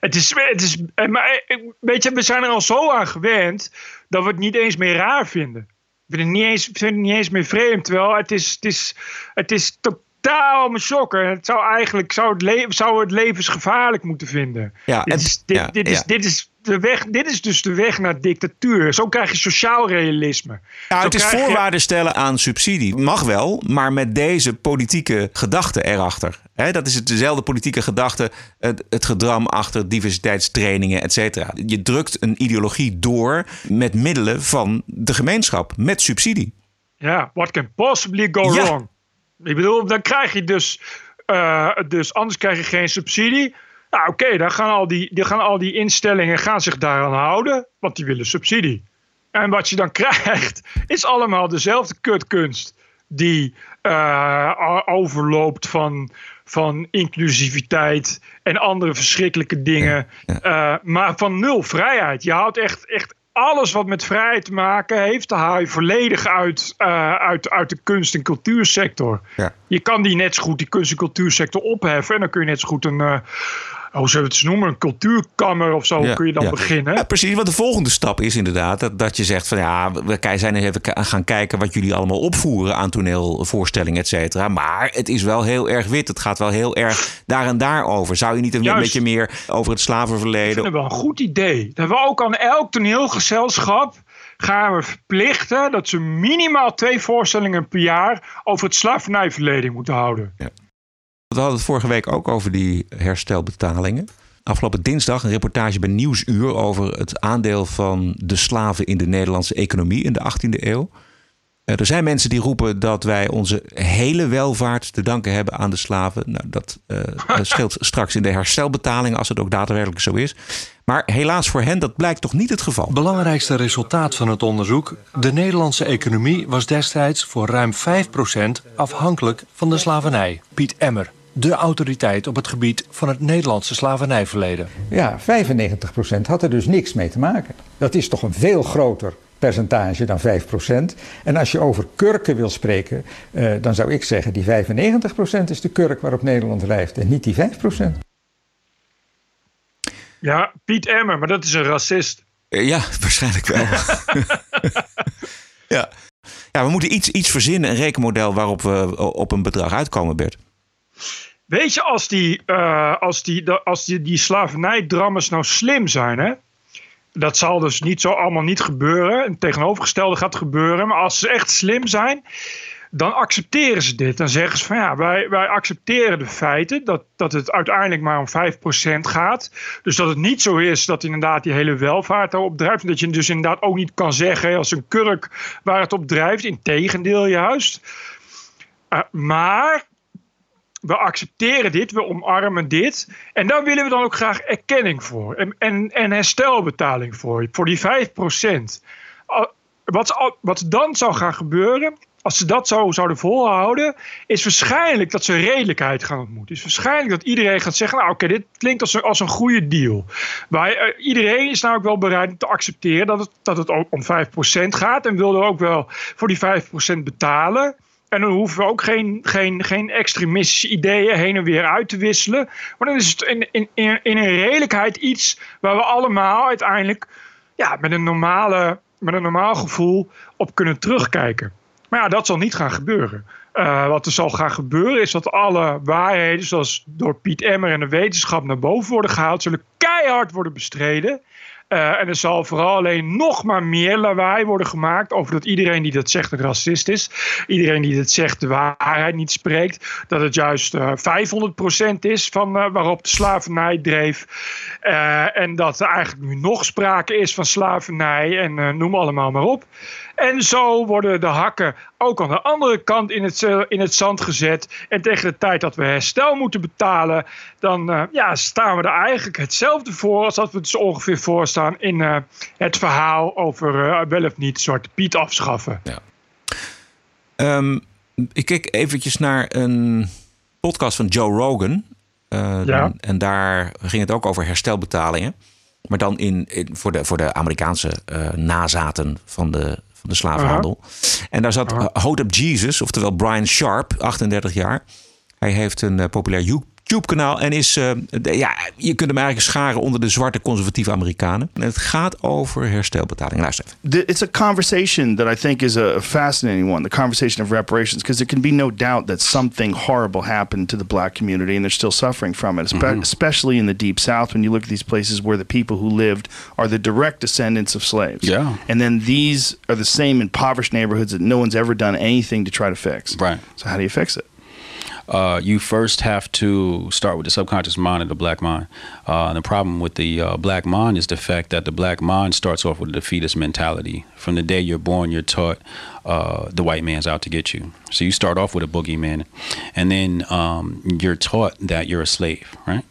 Speaker 1: het is, het is, maar weet je, we zijn er al zo aan gewend dat we het niet eens meer raar vinden. We vinden het niet eens, het niet eens meer vreemd, terwijl het is, het is, het is totaal me shocken. Het zou eigenlijk zou het, le zou het levensgevaarlijk moeten vinden.
Speaker 2: Ja,
Speaker 1: dit, is, dit,
Speaker 2: ja,
Speaker 1: dit, is,
Speaker 2: ja.
Speaker 1: dit is de weg, dit is dus de weg naar dictatuur. Zo krijg je sociaal realisme.
Speaker 2: Ja,
Speaker 1: Zo
Speaker 2: het is
Speaker 1: je-
Speaker 2: voorwaarden stellen aan subsidie. Mag wel, maar met deze politieke gedachte erachter. Dat is het dezelfde politieke gedachte, het, het gedram achter diversiteitstrainingen, et cetera. Je drukt een ideologie door met middelen van de gemeenschap, met subsidie.
Speaker 1: Ja, what can possibly go
Speaker 2: Ja.
Speaker 1: wrong? Ik bedoel, dan krijg je dus, eh, dus anders krijg je geen subsidie. Nou, oké, dan gaan al die, dan gaan al die instellingen gaan zich daaraan houden, want die willen subsidie. En wat je dan krijgt, is allemaal dezelfde kutkunst die eh, overloopt van, van inclusiviteit en andere verschrikkelijke dingen, eh, maar van nul vrijheid. Je houdt echt, echt alles wat met vrijheid te maken heeft, haal je volledig uit, eh, uit, uit de kunst- en cultuursector.
Speaker 2: Ja.
Speaker 1: Je kan die net zo goed, die kunst- en cultuursector opheffen. En dan kun je net zo goed een, eh, hoe zullen we het eens noemen, een cultuurkammer of zo
Speaker 2: Ja,
Speaker 1: kun je dan
Speaker 2: ja.
Speaker 1: beginnen.
Speaker 2: Ja, precies. Want de volgende stap is inderdaad dat, dat je zegt van ja, we zijn even gaan kijken wat jullie allemaal opvoeren aan toneelvoorstellingen, et cetera. Maar het is wel heel erg wit. Het gaat wel heel erg daar en daar over. Zou je niet een
Speaker 1: Juist.
Speaker 2: beetje meer over het slavenverleden?
Speaker 1: het wel een goed idee. Dat hebben we ook aan elk toneelgezelschap gaan we verplichten dat ze minimaal twee voorstellingen per jaar over het slavernijverleden moeten houden.
Speaker 2: We hadden het vorige week ook over die herstelbetalingen. Afgelopen dinsdag een reportage bij Nieuwsuur over het aandeel van de slaven in de Nederlandse economie in de 18e eeuw. Eh, er zijn mensen die roepen dat wij onze hele welvaart te danken hebben aan de slaven. Nou, dat uh, scheelt straks in de herstelbetaling als het ook daadwerkelijk zo is. Maar helaas voor hen, dat blijkt toch niet het geval.
Speaker 14: Belangrijkste resultaat van het onderzoek: de Nederlandse economie was destijds voor ruim 5% afhankelijk van de slavernij. Piet Emmer, de autoriteit op het gebied van het Nederlandse slavernijverleden.
Speaker 15: Ja, 95% had er dus niks mee te maken. Dat is toch een veel groter percentage dan 5%. En als je over kurken wil spreken, uh, dan zou ik zeggen die 95% is de kurk waarop Nederland rijft en niet die 5%.
Speaker 1: Ja, Piet Emmer, maar dat is een racist.
Speaker 2: Eh, ja, waarschijnlijk wel. ja. ja, we moeten iets, iets verzinnen, een rekenmodel waarop we op een bedrag uitkomen, Bert.
Speaker 1: Weet je, als die, uh, als die, als die, die slavernijdrammers nou slim zijn, hè? Dat zal dus niet zo allemaal niet gebeuren. Het tegenovergestelde gaat gebeuren. Maar als ze echt slim zijn, dan accepteren ze dit. Dan zeggen ze van ja, wij, wij accepteren de feiten dat, dat het uiteindelijk maar om 5% gaat. Dus dat het niet zo is dat inderdaad die hele welvaart daarop drijft. En dat je dus inderdaad ook niet kan zeggen als een kurk waar het op drijft. Integendeel juist. Uh, maar we accepteren dit, we omarmen dit. En daar willen we dan ook graag erkenning voor. En, en, en herstelbetaling voor, voor die 5%. Wat, wat dan zou gaan gebeuren, als ze dat zo zouden volhouden, is waarschijnlijk dat ze redelijkheid gaan ontmoeten. Is waarschijnlijk dat iedereen gaat zeggen: Nou, oké, dit klinkt als een, als een goede deal. Maar uh, iedereen is namelijk wel bereid te accepteren dat het, dat het om 5% gaat en wil er ook wel voor die 5% betalen. En dan hoeven we ook geen, geen, geen extremistische ideeën heen en weer uit te wisselen. Maar dan is het in, in, in, een redelijkheid iets waar we allemaal uiteindelijk ja, met, een normale, met een normaal gevoel op kunnen terugkijken. Maar ja, dat zal niet gaan gebeuren. Uh, wat er zal gaan gebeuren is dat alle waarheden, zoals door Piet Emmer en de wetenschap naar boven worden gehaald, zullen keihard worden bestreden. Uh, en er zal vooral alleen nog maar meer lawaai worden gemaakt over dat iedereen die dat zegt een racist is. Iedereen die dat zegt de waarheid niet spreekt. Dat het juist uh, 500% is van uh, waarop de slavernij dreef. en dat er eigenlijk nu nog sprake is van slavernij en noem allemaal maar op. En zo worden de hakken ook aan de andere kant in het, in het zand gezet. En tegen de tijd dat we herstel moeten betalen, dan uh, ja, staan we er eigenlijk hetzelfde voor als dat we het zo ongeveer voorstaan in uh, het verhaal over wel of niet Zwarte Piet afschaffen.
Speaker 2: Ja. Um, ik kijk eventjes naar een podcast van Joe Rogan. ja. En daar ging het ook over herstelbetalingen. Maar dan in, in voor, de, voor de Amerikaanse nazaten van de, van de slavenhandel. En daar zat uh-huh. Hotep Jesus, oftewel Brian Sharp, 38 jaar. Hij heeft een uh, populair YouTube-kanaal en is, uh, de, ja, je kunt hem eigenlijk scharen onder de zwarte conservatieve Amerikanen. En het gaat over herstelbetaling. Luister
Speaker 16: even. It's a conversation that I think is a fascinating one, the conversation of reparations, because there can be no doubt that something horrible happened to the black community and they're still suffering from it, mm-hmm. especially in the deep south when you look at these places where the people who lived are the direct descendants of slaves.
Speaker 2: Yeah.
Speaker 16: And then these are the same impoverished neighborhoods that no one's ever done anything to try to fix.
Speaker 17: Right.
Speaker 16: So how do you fix it?
Speaker 17: Uh, you first have to start with the subconscious mind and the black mind. Uh, and the problem with the uh, black mind is the fact that the black mind starts off with a defeatist mentality. From the day you're born, you're taught uh, the white man's out to get you. So you start off with a boogeyman, and then um, you're taught that you're a slave, right?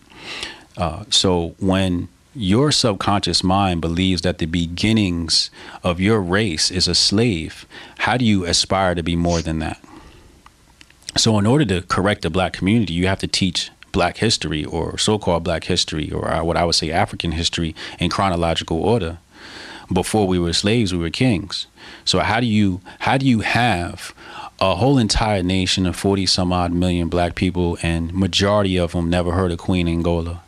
Speaker 17: Uh, so when your subconscious mind believes that the beginnings of your race is a slave, how do you aspire to be more than that? So, in order to correct the black community, you have to teach black history or so called black history or uh, what I would say African history in chronological order. Before we were slaves, we were kings. So how do you how do you have a whole entire nation of 40 some odd million black people and majority of them never heard of Queen Angola,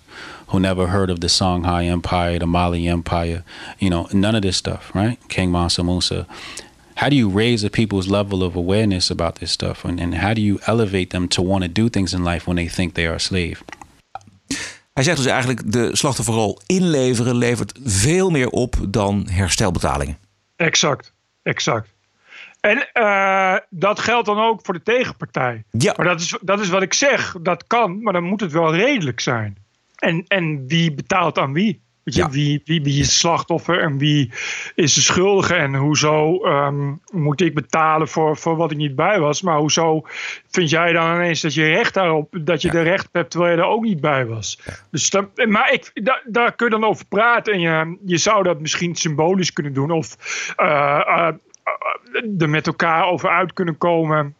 Speaker 17: who never heard of the Songhai Empire, the Mali Empire, you know, none of this stuff, right? King Mansa Musa how do you raise the people's level of awareness about this stuff? And, and how do you elevate them to want to do things in life when they think they are a slave?
Speaker 2: Hij zegt dus eigenlijk de slachtofferrol inleveren levert veel meer op dan herstelbetalingen.
Speaker 1: Exact, exact. En uh, dat geldt dan ook voor de tegenpartij.
Speaker 2: Ja.
Speaker 1: Maar dat is, dat is wat ik zeg. Dat kan, maar dan moet het wel redelijk zijn. En, en wie betaalt aan wie? Weet je, wie, wie, wie is het slachtoffer en wie is de schuldige en hoezo ehm, moet ik betalen voor, voor wat ik niet bij was. Maar hoezo vind jij dan ineens dat je recht daarop, dat je er recht hebt terwijl je er ook niet bij was. Dus dan, maar ik, daar, daar kun je dan over praten en je, je zou dat misschien symbolisch kunnen doen of eh, er met elkaar over uit kunnen komen.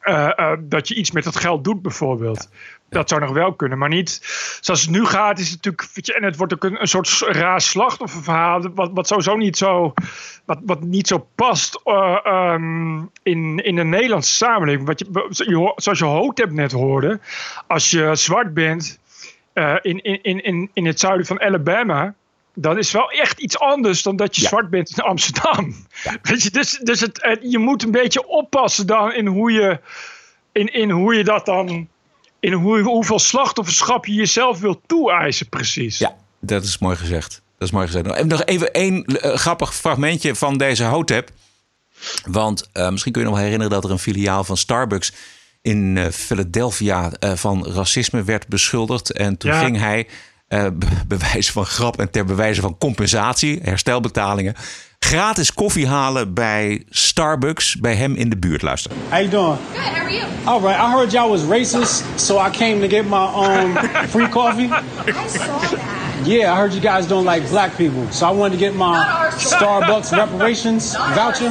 Speaker 1: eh, dat je iets met dat geld doet, bijvoorbeeld. Dat zou nog wel kunnen, maar niet zoals het nu gaat. Is het natuurlijk, je, en het wordt ook een, een soort raar slachtofferverhaal. Wat, wat sowieso niet zo, wat, wat niet zo past eh, ehm, in, in de Nederlandse samenleving. Wat je, zoals je Hotep net hoorde. Als je zwart bent eh, in, in, in, in, in het zuiden van Alabama. Dan is wel echt iets anders dan dat je zwart bent in Amsterdam. Weet je, dus dus het, het- je moet een beetje oppassen dan in hoe je, in, in hoe je dat dan. In hoe, hoeveel slachtofferschap je jezelf wilt toe-eisen, precies.
Speaker 2: Ja, dat is mooi gezegd. Dat is mooi gezegd. En nog even één eh, grappig fragmentje van deze Hotep. Want eh, misschien kun je nog herinneren dat er een filiaal van Starbucks in eh, Philadelphia van racisme werd beschuldigd. En toen
Speaker 1: Ja.
Speaker 2: ging hij, be- bewijs van grap en ter bewijze van compensatie, herstelbetalingen, gratis koffie halen bij Starbucks bij hem in de buurt. Luister.
Speaker 18: How you doing?
Speaker 19: Good, how are you?
Speaker 18: All right. I heard y'all was racist, so I came to get my um free coffee.
Speaker 19: I saw that.
Speaker 18: Yeah, I heard you guys don't like black people, so I wanted to get my
Speaker 19: Not our store.
Speaker 18: Starbucks reparations
Speaker 19: Not
Speaker 18: voucher.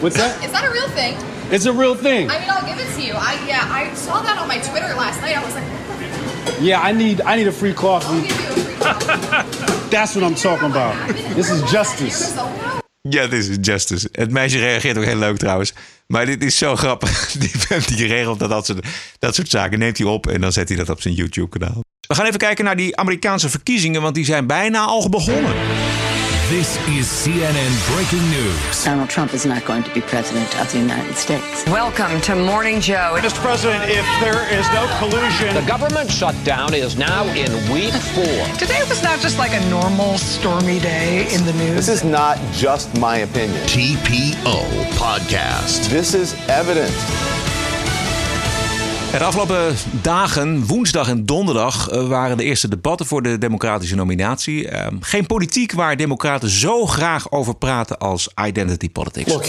Speaker 18: What's that?
Speaker 19: Is that a real thing?
Speaker 18: It's a real thing.
Speaker 19: I mean, I'll give it to you. I yeah, I saw that on my Twitter last night. I was like,
Speaker 18: Yeah, I need I need a free coffee. That's what I'm talking about. This is justice.
Speaker 2: Ja, dit is Justice. Het meisje reageert ook heel leuk trouwens. Maar dit is zo grappig. Die die regelt dat, dat, soort, dat soort zaken. Neemt hij op en dan zet hij dat op zijn YouTube-kanaal. We gaan even kijken naar die Amerikaanse verkiezingen, want die zijn bijna al begonnen.
Speaker 20: This is CNN breaking news.
Speaker 21: Donald Trump is not going to be president of the United States.
Speaker 22: Welcome to Morning Joe.
Speaker 23: Mr. President, if there is no collusion.
Speaker 24: The government shutdown is now in week four.
Speaker 25: Today was not just like a normal stormy day in the news.
Speaker 26: This is not just my opinion.
Speaker 7: TPO Podcast.
Speaker 26: This is evidence.
Speaker 2: De afgelopen dagen, woensdag en donderdag, eh, waren de eerste debatten voor de democratische nominatie. Eh, geen politiek waar democraten zo graag over praten als identity politics.
Speaker 27: Look,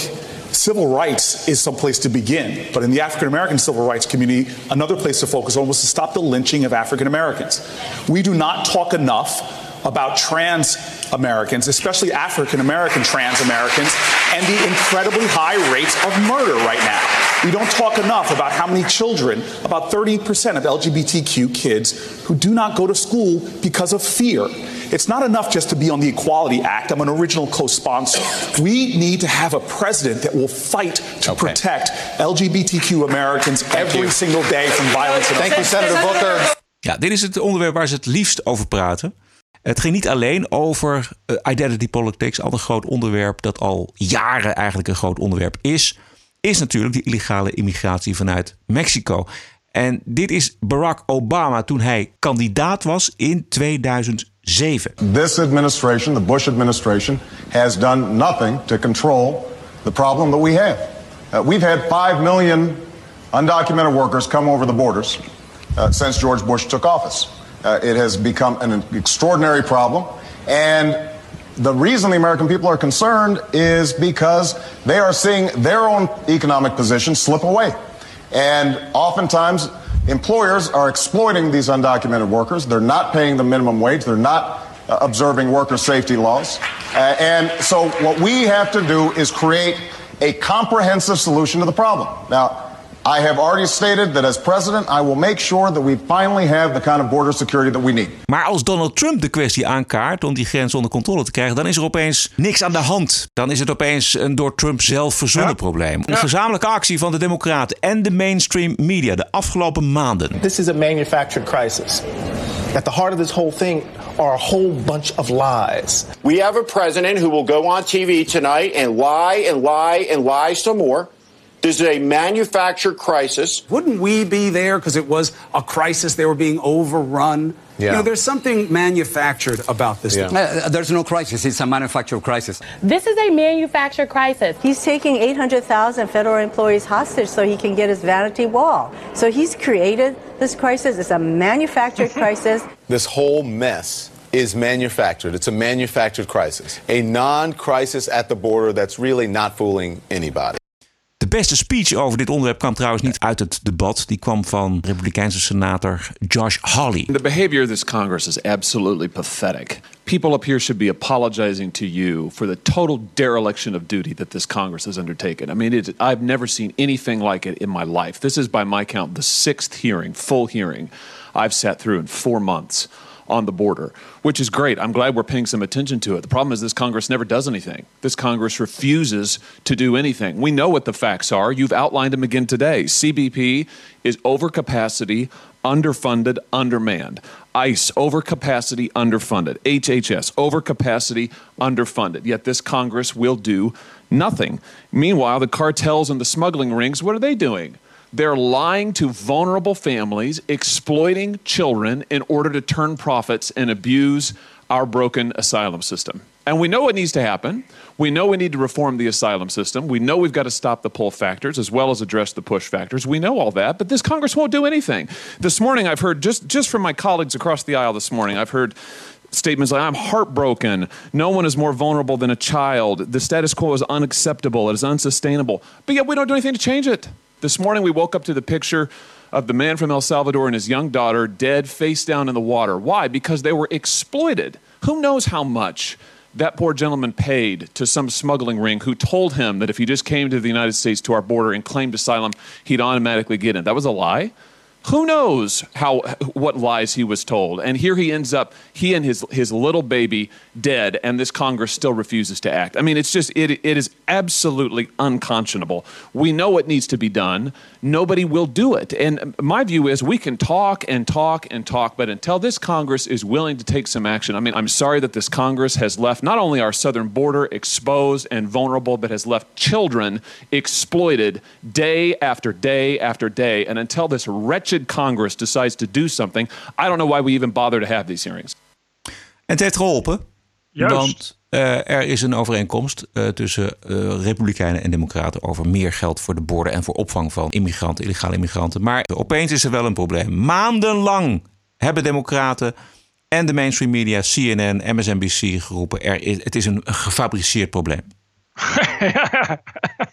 Speaker 27: civil rights is some place to begin, but in the African American civil rights community, another place to focus on was to stop the lynching of African Americans. We do not talk enough about trans Americans, especially African American trans Americans, and the incredibly high rates of murder right now. We don't talk enough about how many children, about 30% of LGBTQ kids, who do not go to school because of fear. It's not enough just to be on the Equality Act. I'm an original co sponsor. We need to have a president that will fight to protect LGBTQ Americans every single day from violence.
Speaker 26: Thank you, Senator Booker.
Speaker 2: Ja, dit is het onderwerp waar ze het liefst over praten. Het ging niet alleen over eh, identity politics, een groot onderwerp dat al jaren eigenlijk een groot onderwerp is, is natuurlijk de illegale immigratie vanuit Mexico. En dit is Barack Obama toen hij kandidaat was in 2007.
Speaker 6: This administration, the Bush administration, has done nothing to control the problem that we have. Uh, we've had 5 million undocumented workers come over the borders uh, since George Bush took office. Uh, it has become an extraordinary problem. And the reason the American people are concerned is because they are seeing their own economic position slip away. And oftentimes, employers are exploiting these undocumented workers. They're not paying the minimum wage. They're not uh, observing worker safety laws. Uh, and so, what we have to do is create a comprehensive solution to the problem. Now, I have already stated that as president, I will make sure that we finally have the kind of border security that we need.
Speaker 2: Maar als Donald Trump de kwestie aankaart om die grens onder controle te krijgen, dan is er opeens niks aan de hand. Dan is het opeens een door Trump zelf verzonnen probleem. Een gezamenlijke actie van de Democraten en de mainstream media de afgelopen maanden.
Speaker 28: This is a manufactured crisis. At the heart of this whole thing are a whole bunch of lies.
Speaker 24: We have a president who will go on TV tonight and lie and lie and lie some more. This is a manufactured crisis.
Speaker 29: Wouldn't we be there because it was a crisis? They were being overrun.
Speaker 24: Yeah.
Speaker 29: You know, there's something manufactured about this. thing.
Speaker 30: Uh, there's no crisis. It's a manufactured crisis.
Speaker 31: This is a manufactured crisis. He's taking 800,000 federal employees hostage so he can get his vanity wall. So he's created this crisis. It's a manufactured crisis.
Speaker 26: This whole mess is manufactured. It's a manufactured crisis, a non crisis at the border that's really not fooling anybody.
Speaker 2: Beste speech over dit onderwerp kwam trouwens niet uit het debat. Die kwam van Republikeinse senator Josh Hawley.
Speaker 32: The behavior of this Congress is absolutely pathetic. People up here should be apologizing to you for the total dereliction of duty that this Congress has undertaken. I mean, it, I've never seen anything like it in my life. This is, by my count, the sixth hearing, full hearing, I've sat through in four months on the border, which is great. I'm glad we're paying some attention to it. The problem is this Congress never does anything. This Congress refuses to do anything. We know what the facts are. You've outlined them again today. CBP is overcapacity, underfunded, undermanned. ICE, overcapacity, underfunded. HHS, overcapacity, underfunded. Yet this Congress will do nothing. Meanwhile, the cartels and the smuggling rings, what are they doing? They're lying to vulnerable families, exploiting children in order to turn profits and abuse our broken asylum system. And we know what needs to happen. We know we need to reform the asylum system. We know we've got to stop the pull factors as well as address the push factors. We know all that, but this Congress won't do anything. This morning, I've heard just, just from my colleagues across the aisle this morning, I've heard statements like, I'm heartbroken. No one is more vulnerable than a child. The status quo is unacceptable. It is unsustainable. But yet, we don't do anything to change it. This morning, we woke up to the picture of the man from El Salvador and his young daughter dead face down in the water. Why? Because they were exploited. Who knows how much that poor gentleman paid to some smuggling ring who told him that if he just came to the United States to our border and claimed asylum, he'd automatically get in. That was a lie. Who knows how what lies he was told? And here he ends up, he and his his little baby dead, and this Congress still refuses to act. I mean, it's just it it is absolutely unconscionable. We know what needs to be done. Nobody will do it. And my view is we can talk and talk and talk, but until this Congress is willing to take some action, I mean, I'm sorry that this Congress has left not only our southern border exposed and vulnerable, but has left children exploited day after day after day. And until this wretched Congress decides to do something, I don't know why we even bother to have these hearings.
Speaker 2: En het heeft geholpen.
Speaker 1: Juist.
Speaker 2: Want eh, er is een overeenkomst eh, tussen eh, Republikeinen en Democraten over meer geld voor de borden en voor opvang van immigranten, illegale immigranten. Maar opeens is er wel een probleem. Maandenlang hebben Democraten en de mainstream media, CNN, MSNBC geroepen: er is, het is een gefabriceerd probleem.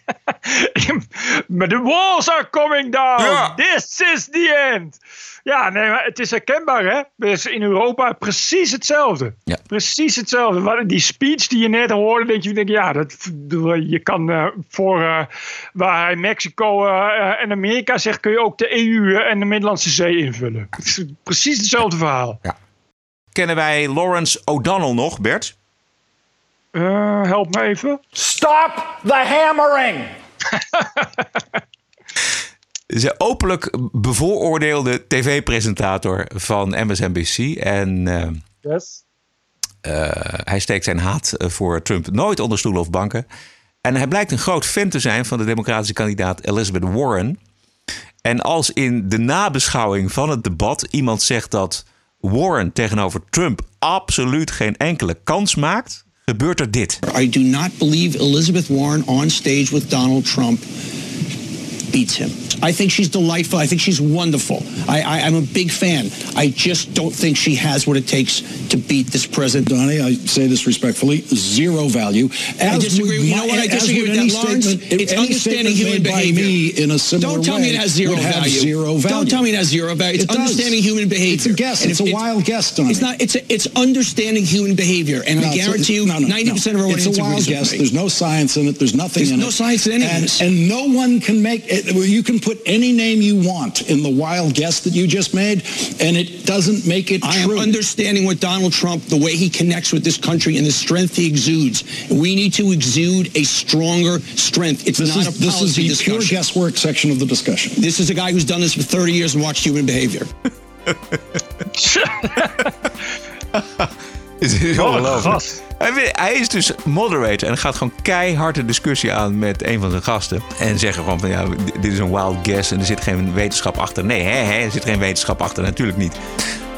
Speaker 1: Maar the walls are coming down. This is the end. Ja, nee, maar het is herkenbaar, hè? Dus in Europa precies hetzelfde.
Speaker 2: Ja.
Speaker 1: Precies hetzelfde. Die speech die je net hoorde, denk je, denk, je, ja, dat, je kan eh, voor eh, waar hij Mexico eh, en Amerika zegt, kun je ook de EU en de Middellandse Zee invullen. Het is precies hetzelfde verhaal.
Speaker 2: Kennen wij Lawrence O'Donnell nog, Bert?
Speaker 1: Eh, help me even.
Speaker 28: Stop the hammering!
Speaker 2: Ze openlijk bevooroordeelde tv-presentator van MSNBC. En eh,
Speaker 1: Yes.
Speaker 2: eh, hij steekt zijn haat eh, voor Trump nooit onder stoelen of banken. En hij blijkt een groot fan te zijn van de democratische kandidaat Elizabeth Warren. En als in de nabeschouwing van het debat iemand zegt dat Warren tegenover Trump absoluut geen enkele kans maakt, gebeurt er dit.
Speaker 33: I do not believe Elizabeth Warren on stage with Donald Trump beats him. I think she's delightful. I think she's wonderful. I, I, I'm a big fan. I just don't think she has what it takes to beat this president.
Speaker 34: Donnie, I say this respectfully, zero value.
Speaker 33: I disagree. With, You know what? I disagree with
Speaker 34: any
Speaker 33: that, Lawrence.
Speaker 34: statement-
Speaker 33: It's understanding human behavior.
Speaker 34: me in a similar
Speaker 33: Don't tell me it has zero value.
Speaker 34: zero value.
Speaker 33: Don't tell me it has zero value. It's
Speaker 34: It
Speaker 33: understanding human behavior.
Speaker 34: It's a guess.
Speaker 33: And
Speaker 34: It's a wild guess, Donnie.
Speaker 33: It's not. It's a, it's understanding human behavior, and
Speaker 34: No,
Speaker 33: I guarantee you,
Speaker 34: no, no,
Speaker 33: ninety percent of our audience.
Speaker 34: It's a wild guess. There's no science in it. There's nothing
Speaker 33: There's
Speaker 34: in it.
Speaker 33: There's no science in any
Speaker 34: and. And no one can make You can put any name you want in the wild guess that you just made, and it doesn't make it
Speaker 33: I
Speaker 34: true.
Speaker 33: am understanding what Donald Trump, the way he connects with this country and the strength he exudes. We need to exude a stronger strength. It's
Speaker 34: This
Speaker 33: not
Speaker 34: is,
Speaker 33: a
Speaker 34: this is the
Speaker 33: discussion.
Speaker 34: pure guesswork section of the discussion.
Speaker 33: This is a guy who's done this for 30 years and watched human behavior.
Speaker 2: Het is ongelooflijk. Hij, is dus moderator en gaat gewoon keihard de discussie aan met een van zijn gasten. En zeggen gewoon van ja, dit is een wild guess en er zit geen wetenschap achter. Nee, hè, hè, er zit geen wetenschap achter, natuurlijk niet.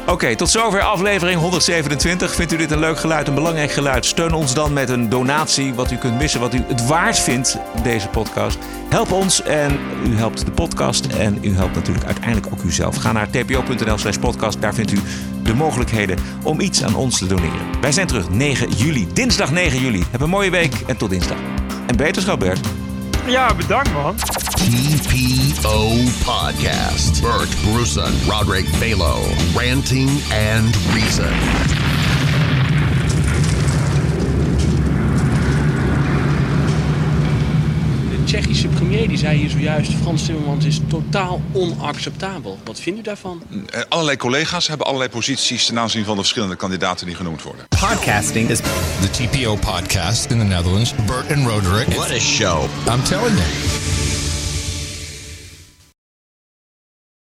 Speaker 2: Oké, tot zover aflevering 127. Vindt u dit een leuk geluid, een belangrijk geluid? Steun ons dan met een donatie, wat u kunt missen, wat u het waard vindt, deze podcast. Help ons en u helpt de podcast en u helpt natuurlijk uiteindelijk ook uzelf. Ga naar tpo.nl slash podcast, daar vindt u de mogelijkheden om iets aan ons te doneren. Wij zijn terug 9 juli, dinsdag 9 juli. Heb een mooie week en tot dinsdag. En beterschap, Bert.
Speaker 1: Ja, bedankt man.
Speaker 7: TPO Podcast. Bert Brussen, Roderick Balo. Ranting and Reason.
Speaker 35: Tsjechische premier die zei hier zojuist... Frans Timmermans is totaal onacceptabel. Wat vindt u daarvan?
Speaker 36: Eh, Allerlei collega's hebben allerlei posities ten aanzien van de verschillende kandidaten die genoemd worden.
Speaker 37: Podcasting is the TPO podcast in the Netherlands. Bert and Roderick.
Speaker 7: What a show.
Speaker 37: I'm telling you.